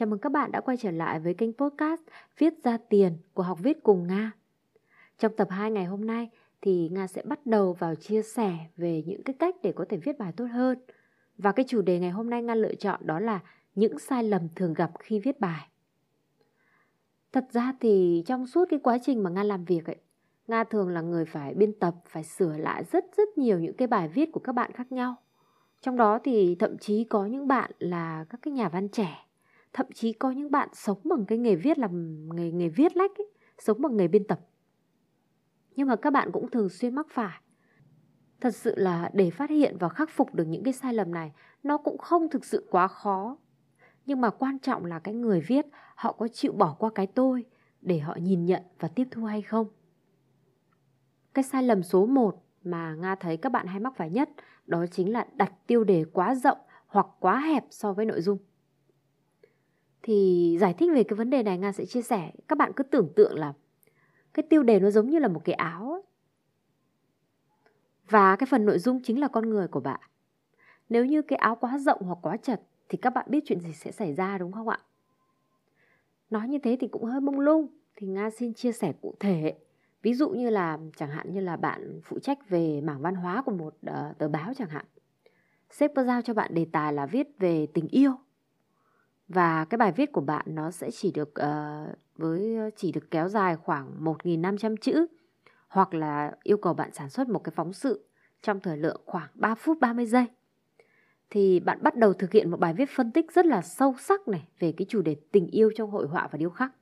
Chào mừng các bạn đã quay trở lại với kênh podcast Viết ra tiền của học viết cùng Nga. Trong tập 2 ngày hôm nay thì Nga sẽ bắt đầu vào chia sẻ về những cái cách để có thể viết bài tốt hơn. Và cái chủ đề ngày hôm nay Nga lựa chọn đó là những sai lầm thường gặp khi viết bài. Thật ra thì trong suốt cái quá trình mà Nga làm việc ấy, Nga thường là người phải biên tập, phải sửa lại rất rất nhiều những cái bài viết của các bạn khác nhau. Trong đó thì thậm chí có những bạn là các cái nhà văn trẻ, thậm chí có những bạn sống bằng cái nghề viết làm nghề nghề viết lách ấy, sống bằng nghề biên tập. Nhưng mà các bạn cũng thường xuyên mắc phải. Thật sự là để phát hiện và khắc phục được những cái sai lầm này, nó cũng không thực sự quá khó. Nhưng mà quan trọng là cái người viết họ có chịu bỏ qua cái tôi để họ nhìn nhận và tiếp thu hay không. Cái sai lầm số 1 mà Nga thấy các bạn hay mắc phải nhất đó chính là đặt tiêu đề quá rộng hoặc quá hẹp so với nội dung. Thì giải thích về cái vấn đề này Nga sẽ chia sẻ. Các bạn cứ tưởng tượng là cái tiêu đề nó giống như là một cái áo ấy. Và cái phần nội dung chính là con người của bạn. Nếu như cái áo quá rộng hoặc quá chật thì các bạn biết chuyện gì sẽ xảy ra đúng không ạ? Nói như thế thì cũng hơi mông lung. Thì Nga xin chia sẻ cụ thể ví dụ như là chẳng hạn như là bạn phụ trách về mảng văn hóa của một uh, tờ báo chẳng hạn sếp có giao cho bạn đề tài là viết về tình yêu và cái bài viết của bạn nó sẽ chỉ được uh, với chỉ được kéo dài khoảng 1.500 chữ hoặc là yêu cầu bạn sản xuất một cái phóng sự trong thời lượng khoảng 3 phút 30 giây thì bạn bắt đầu thực hiện một bài viết phân tích rất là sâu sắc này về cái chủ đề tình yêu trong hội họa và điêu khắc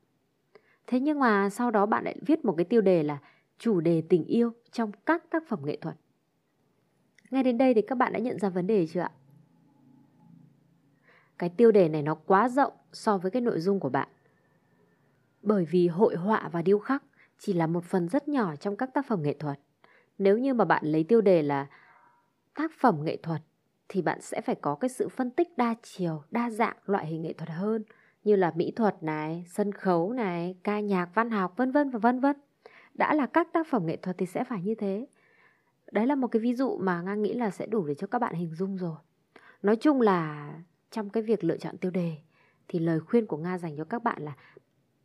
Thế nhưng mà sau đó bạn lại viết một cái tiêu đề là chủ đề tình yêu trong các tác phẩm nghệ thuật. Ngay đến đây thì các bạn đã nhận ra vấn đề chưa ạ? Cái tiêu đề này nó quá rộng so với cái nội dung của bạn. Bởi vì hội họa và điêu khắc chỉ là một phần rất nhỏ trong các tác phẩm nghệ thuật. Nếu như mà bạn lấy tiêu đề là tác phẩm nghệ thuật thì bạn sẽ phải có cái sự phân tích đa chiều, đa dạng loại hình nghệ thuật hơn như là mỹ thuật này, sân khấu này, ca nhạc, văn học vân vân và vân vân. Đã là các tác phẩm nghệ thuật thì sẽ phải như thế. Đấy là một cái ví dụ mà Nga nghĩ là sẽ đủ để cho các bạn hình dung rồi. Nói chung là trong cái việc lựa chọn tiêu đề, thì lời khuyên của Nga dành cho các bạn là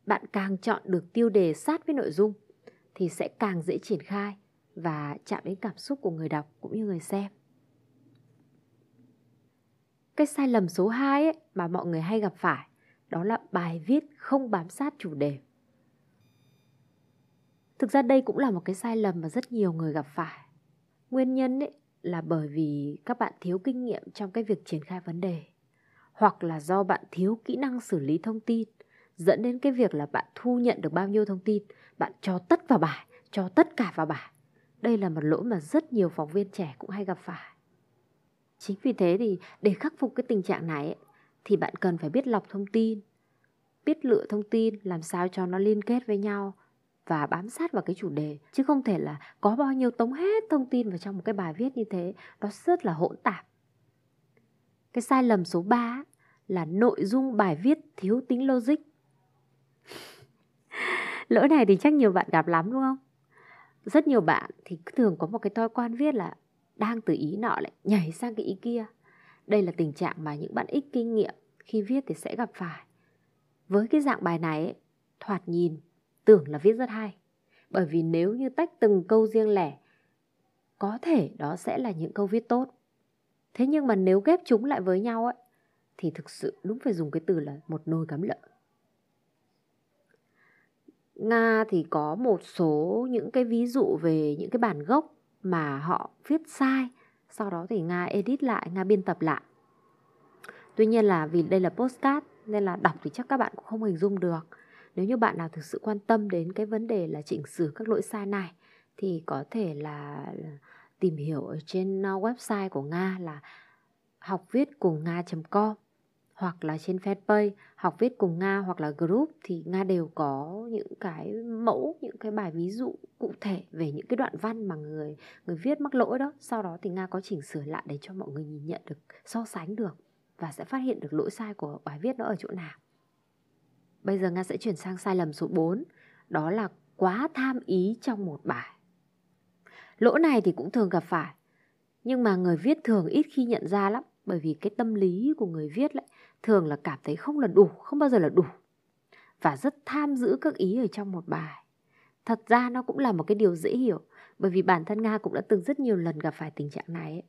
bạn càng chọn được tiêu đề sát với nội dung, thì sẽ càng dễ triển khai và chạm đến cảm xúc của người đọc cũng như người xem. Cái sai lầm số 2 ấy mà mọi người hay gặp phải, đó là bài viết không bám sát chủ đề. Thực ra đây cũng là một cái sai lầm mà rất nhiều người gặp phải. Nguyên nhân ấy là bởi vì các bạn thiếu kinh nghiệm trong cái việc triển khai vấn đề hoặc là do bạn thiếu kỹ năng xử lý thông tin dẫn đến cái việc là bạn thu nhận được bao nhiêu thông tin bạn cho tất vào bài cho tất cả vào bài. Đây là một lỗi mà rất nhiều phóng viên trẻ cũng hay gặp phải. Chính vì thế thì để khắc phục cái tình trạng này thì bạn cần phải biết lọc thông tin, biết lựa thông tin làm sao cho nó liên kết với nhau và bám sát vào cái chủ đề chứ không thể là có bao nhiêu tống hết thông tin vào trong một cái bài viết như thế nó rất là hỗn tạp cái sai lầm số 3 là nội dung bài viết thiếu tính logic lỗi này thì chắc nhiều bạn gặp lắm đúng không rất nhiều bạn thì thường có một cái thói quen viết là đang từ ý nọ lại nhảy sang cái ý kia đây là tình trạng mà những bạn ít kinh nghiệm khi viết thì sẽ gặp phải. Với cái dạng bài này, ấy, thoạt nhìn tưởng là viết rất hay. Bởi vì nếu như tách từng câu riêng lẻ, có thể đó sẽ là những câu viết tốt. Thế nhưng mà nếu ghép chúng lại với nhau ấy, thì thực sự đúng phải dùng cái từ là một nồi cắm lợn. Nga thì có một số những cái ví dụ về những cái bản gốc mà họ viết sai sau đó thì Nga edit lại, Nga biên tập lại. Tuy nhiên là vì đây là postcard nên là đọc thì chắc các bạn cũng không hình dung được. Nếu như bạn nào thực sự quan tâm đến cái vấn đề là chỉnh sửa các lỗi sai này thì có thể là tìm hiểu ở trên ờ, website của Nga là học viết cùng nga.com hoặc là trên fanpage học viết cùng Nga hoặc là group thì Nga đều có những cái mẫu, những cái bài ví dụ cụ thể về những cái đoạn văn mà người người viết mắc lỗi đó. Sau đó thì Nga có chỉnh sửa lại để cho mọi người nhìn nhận được, so sánh được và sẽ phát hiện được lỗi sai của bài viết nó ở chỗ nào. Bây giờ Nga sẽ chuyển sang sai lầm số 4, đó là quá tham ý trong một bài. Lỗi này thì cũng thường gặp phải, nhưng mà người viết thường ít khi nhận ra lắm bởi vì cái tâm lý của người viết lại thường là cảm thấy không là đủ, không bao giờ là đủ và rất tham giữ các ý ở trong một bài. Thật ra nó cũng là một cái điều dễ hiểu bởi vì bản thân Nga cũng đã từng rất nhiều lần gặp phải tình trạng này ấy.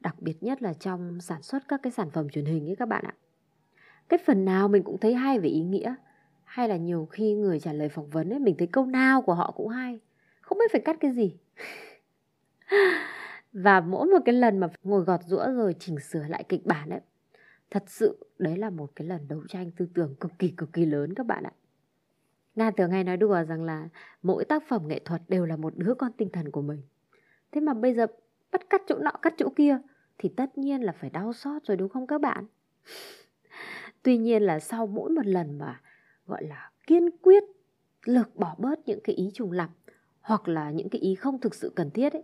Đặc biệt nhất là trong sản xuất các cái sản phẩm truyền hình ấy các bạn ạ. Cái phần nào mình cũng thấy hay về ý nghĩa hay là nhiều khi người trả lời phỏng vấn ấy mình thấy câu nào của họ cũng hay không biết phải cắt cái gì và mỗi một cái lần mà ngồi gọt rũa rồi chỉnh sửa lại kịch bản ấy, thật sự đấy là một cái lần đấu tranh tư tưởng cực kỳ cực kỳ lớn các bạn ạ. Nga thường hay nói đùa rằng là mỗi tác phẩm nghệ thuật đều là một đứa con tinh thần của mình. Thế mà bây giờ bắt cắt chỗ nọ, cắt chỗ kia thì tất nhiên là phải đau xót rồi đúng không các bạn? Tuy nhiên là sau mỗi một lần mà, gọi là, kiên quyết, lược bỏ bớt những cái ý trùng lặp hoặc là những cái ý không thực sự cần thiết ấy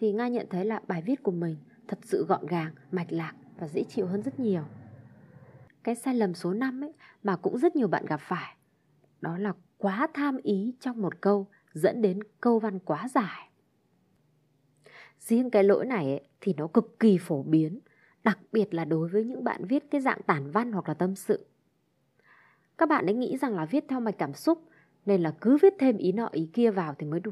thì nga nhận thấy là bài viết của mình thật sự gọn gàng mạch lạc và dễ chịu hơn rất nhiều. Cái sai lầm số 5 ấy mà cũng rất nhiều bạn gặp phải đó là quá tham ý trong một câu dẫn đến câu văn quá dài. Riêng cái lỗi này ấy, thì nó cực kỳ phổ biến đặc biệt là đối với những bạn viết cái dạng tản văn hoặc là tâm sự. Các bạn ấy nghĩ rằng là viết theo mạch cảm xúc nên là cứ viết thêm ý nọ ý kia vào thì mới đủ.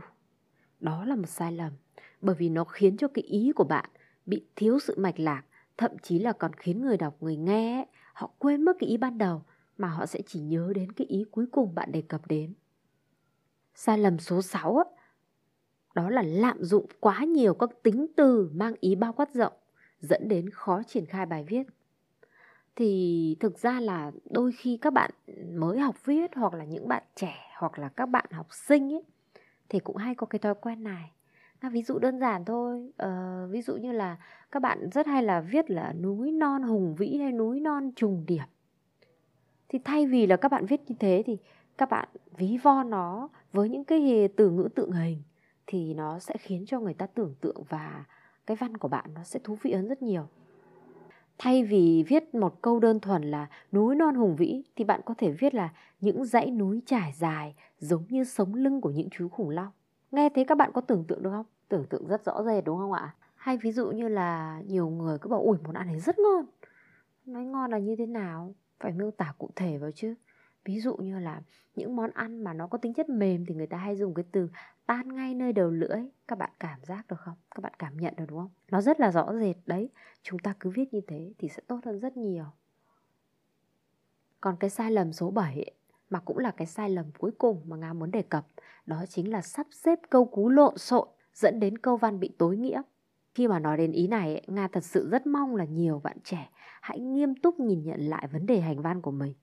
Đó là một sai lầm bởi vì nó khiến cho cái ý của bạn bị thiếu sự mạch lạc, thậm chí là còn khiến người đọc người nghe họ quên mất cái ý ban đầu mà họ sẽ chỉ nhớ đến cái ý cuối cùng bạn đề cập đến. Sai lầm số 6 đó là lạm dụng quá nhiều các tính từ mang ý bao quát rộng dẫn đến khó triển khai bài viết thì thực ra là đôi khi các bạn mới học viết hoặc là những bạn trẻ hoặc là các bạn học sinh ấy thì cũng hay có cái thói quen này à, ví dụ đơn giản thôi à, ví dụ như là các bạn rất hay là viết là núi non hùng vĩ hay núi non trùng điệp thì thay vì là các bạn viết như thế thì các bạn ví von nó với những cái từ ngữ tượng hình thì nó sẽ khiến cho người ta tưởng tượng và cái văn của bạn nó sẽ thú vị hơn rất nhiều Thay vì viết một câu đơn thuần là núi non hùng vĩ thì bạn có thể viết là những dãy núi trải dài giống như sống lưng của những chú khủng long. Nghe thế các bạn có tưởng tượng được không? Tưởng tượng rất rõ rệt đúng không ạ? Hay ví dụ như là nhiều người cứ bảo ủi món ăn này rất ngon. Nói ngon là như thế nào? Phải miêu tả cụ thể vào chứ. Ví dụ như là những món ăn mà nó có tính chất mềm thì người ta hay dùng cái từ tan ngay nơi đầu lưỡi các bạn cảm giác được không các bạn cảm nhận được đúng không nó rất là rõ rệt đấy chúng ta cứ viết như thế thì sẽ tốt hơn rất nhiều còn cái sai lầm số 7 ấy, mà cũng là cái sai lầm cuối cùng mà Nga muốn đề cập, đó chính là sắp xếp câu cú lộn xộn dẫn đến câu văn bị tối nghĩa. Khi mà nói đến ý này Nga thật sự rất mong là nhiều bạn trẻ hãy nghiêm túc nhìn nhận lại vấn đề hành văn của mình.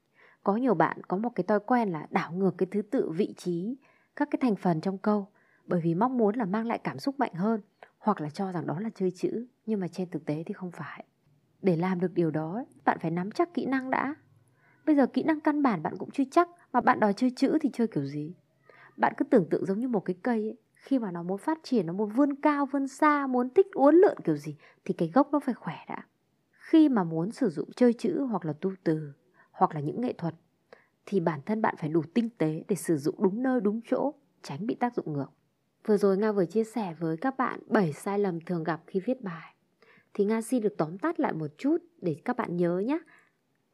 Có nhiều bạn có một cái thói quen là đảo ngược cái thứ tự vị trí, các cái thành phần trong câu, bởi vì mong muốn là mang lại cảm xúc mạnh hơn, hoặc là cho rằng đó là chơi chữ, nhưng mà trên thực tế thì không phải. Để làm được điều đó bạn phải nắm chắc kỹ năng đã bây giờ kỹ năng căn bản bạn cũng chưa chắc, mà bạn đòi chơi chữ thì chơi kiểu gì bạn cứ tưởng tượng giống như một cái cây ấy, khi mà nó muốn phát triển, nó muốn vươn cao, vươn xa, muốn thích uốn lượn kiểu gì, thì cái gốc nó phải khỏe đã khi mà muốn sử dụng chơi chữ hoặc là tu từ, hoặc là những nghệ thuật, thì bản thân bạn phải đủ tinh tế để sử dụng đúng nơi, đúng chỗ, tránh bị tác dụng ngược Vừa rồi Nga vừa chia sẻ với các bạn 7 sai lầm thường gặp khi viết bài. Thì Nga xin được tóm tắt lại một chút để các bạn nhớ nhé.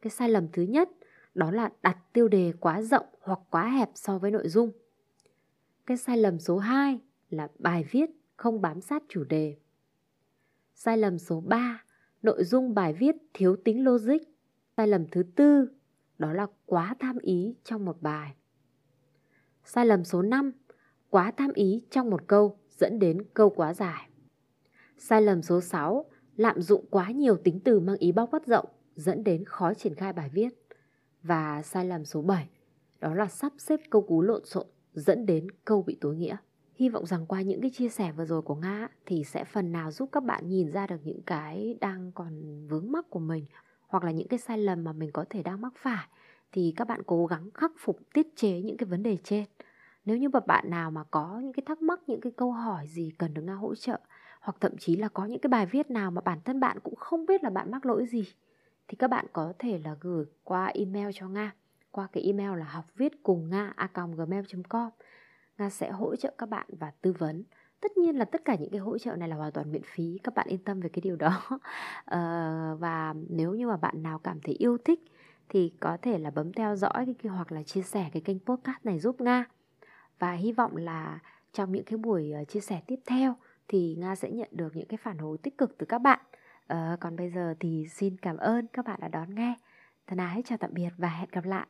Cái sai lầm thứ nhất đó là đặt tiêu đề quá rộng hoặc quá hẹp so với nội dung. Cái sai lầm số 2 là bài viết không bám sát chủ đề. Sai lầm số 3, nội dung bài viết thiếu tính logic. Sai lầm thứ tư đó là quá tham ý trong một bài. Sai lầm số 5 quá tham ý trong một câu dẫn đến câu quá dài. Sai lầm số 6, lạm dụng quá nhiều tính từ mang ý bao quát rộng dẫn đến khó triển khai bài viết. Và sai lầm số 7, đó là sắp xếp câu cú lộn xộn dẫn đến câu bị tối nghĩa. Hy vọng rằng qua những cái chia sẻ vừa rồi của Nga thì sẽ phần nào giúp các bạn nhìn ra được những cái đang còn vướng mắc của mình hoặc là những cái sai lầm mà mình có thể đang mắc phải. Thì các bạn cố gắng khắc phục tiết chế những cái vấn đề trên. Nếu như mà bạn nào mà có những cái thắc mắc những cái câu hỏi gì cần được nga hỗ trợ hoặc thậm chí là có những cái bài viết nào mà bản thân bạn cũng không biết là bạn mắc lỗi gì thì các bạn có thể là gửi qua email cho nga. Qua cái email là học viết cùng nga a gmail.com nga sẽ hỗ trợ các bạn và tư vấn. Tất nhiên là tất cả những cái hỗ trợ này là hoàn toàn miễn phí. Các bạn yên tâm về cái điều đó. À, và nếu như mà bạn nào cảm thấy yêu thích thì có thể là bấm theo dõi cái hoặc là chia sẻ cái kênh podcast này giúp Nga. Và hy vọng là trong những cái buổi ờ, chia sẻ tiếp theo thì Nga sẽ nhận được những cái phản hồi tích cực từ các bạn. À, còn bây giờ thì xin cảm ơn các bạn đã đón nghe. Thân ái chào tạm biệt và hẹn gặp lại.